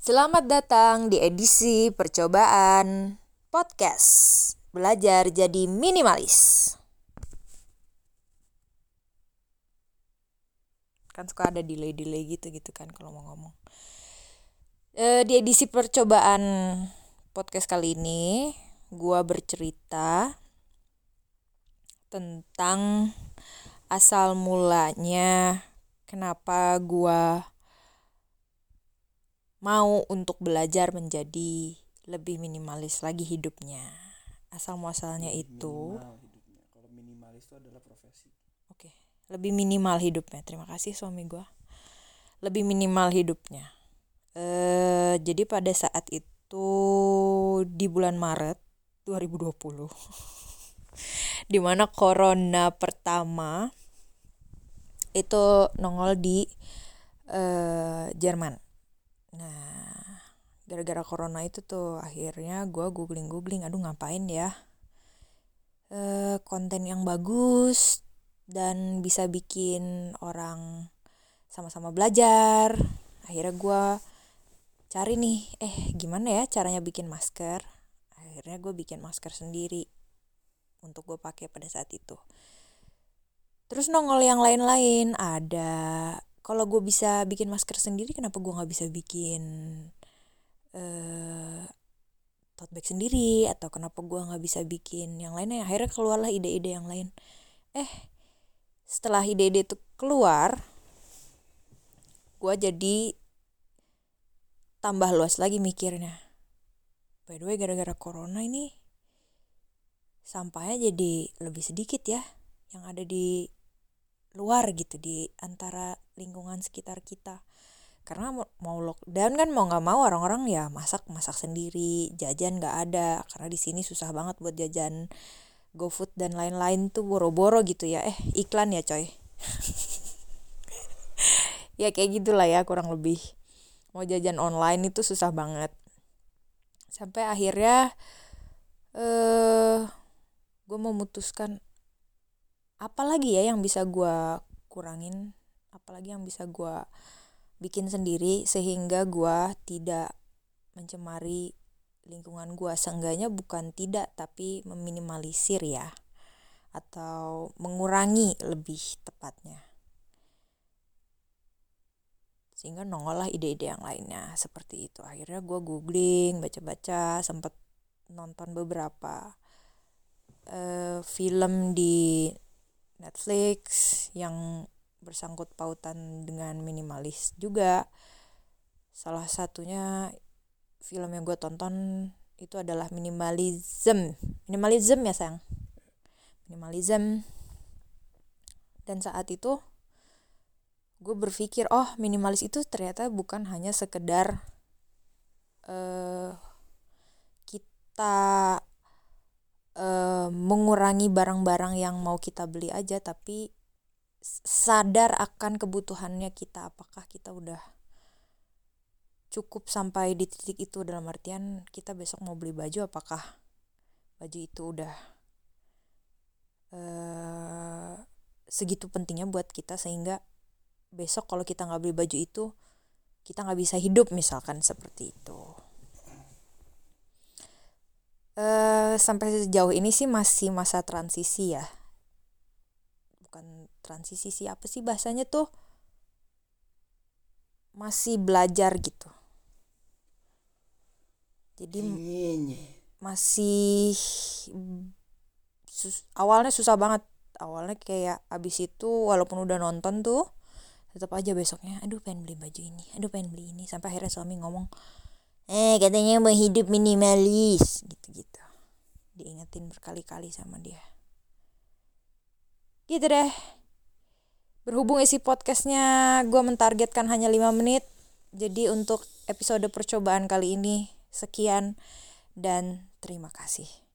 Selamat datang di edisi percobaan podcast. Belajar jadi minimalis. Kan suka ada delay-delay gitu gitu kan kalau mau ngomong. E, Di edisi percobaan podcast kali ini Gua bercerita tentang asal mulanya kenapa gua mau untuk belajar menjadi lebih minimalis lagi hidupnya. Asal muasalnya itu. hidupnya. Kalau minimalis itu adalah profesi. Oke. Lebih minimal hidupnya. Terima kasih suami gue lebih minimal hidupnya. Eh jadi pada saat itu di bulan Maret 2020 di mana corona pertama itu nongol di uh, Jerman Nah, gara-gara corona itu tuh akhirnya gue googling-googling, aduh ngapain ya? E, konten yang bagus dan bisa bikin orang sama-sama belajar. Akhirnya gue cari nih, eh gimana ya caranya bikin masker? Akhirnya gue bikin masker sendiri untuk gue pakai pada saat itu. Terus nongol yang lain-lain ada kalau gue bisa bikin masker sendiri kenapa gue nggak bisa bikin uh, tote bag sendiri? Atau kenapa gue nggak bisa bikin yang lainnya? Akhirnya keluarlah ide-ide yang lain. Eh setelah ide-ide itu keluar gue jadi tambah luas lagi mikirnya. By the way gara-gara corona ini sampahnya jadi lebih sedikit ya yang ada di luar gitu di antara lingkungan sekitar kita. Karena mau lockdown kan mau nggak mau orang-orang ya masak masak sendiri jajan nggak ada. Karena di sini susah banget buat jajan GoFood dan lain-lain tuh boro-boro gitu ya. Eh iklan ya coy. Ya kayak gitulah ya kurang lebih. Mau jajan online itu susah banget. Sampai akhirnya eh gue memutuskan apalagi ya yang bisa gue kurangin? Apalagi yang bisa gue bikin sendiri sehingga gue tidak mencemari lingkungan gue seenggaknya bukan tidak tapi meminimalisir ya atau mengurangi lebih tepatnya. Sehingga nongol lah ide-ide yang lainnya seperti itu. Akhirnya gue googling baca-baca sempat nonton beberapa uh, film di Netflix yang bersangkut pautan dengan minimalis juga. Salah satunya film yang gue tonton itu adalah minimalism. Minimalism ya sayang? Minimalism. Dan saat itu gue berpikir oh minimalis itu ternyata bukan hanya sekedar uh, kita mengurangi barang-barang yang mau kita beli aja tapi sadar akan kebutuhannya kita. Apakah kita udah cukup sampai di titik itu? Dalam artian kita besok mau beli baju apakah baju itu udah uh, segitu pentingnya buat kita sehingga besok kalau kita nggak beli baju itu kita nggak bisa hidup misalkan seperti itu uh, sampai sejauh ini sih masih masa transisi ya. Bukan transisi sih apa sih bahasanya tuh? Masih belajar gitu. Jadi masih sus, awalnya susah banget. Awalnya kayak abis itu walaupun udah nonton tuh tetap aja besoknya aduh pengen beli baju ini aduh pengen beli ini. Sampai akhirnya suami ngomong eh katanya mau hidup minimalis gitu-gitu. Diingetin berkali-kali sama dia. Gitu deh. Berhubung isi podcastnya gue mentargetkan hanya 5 menit. Jadi untuk episode percobaan kali ini sekian dan terima kasih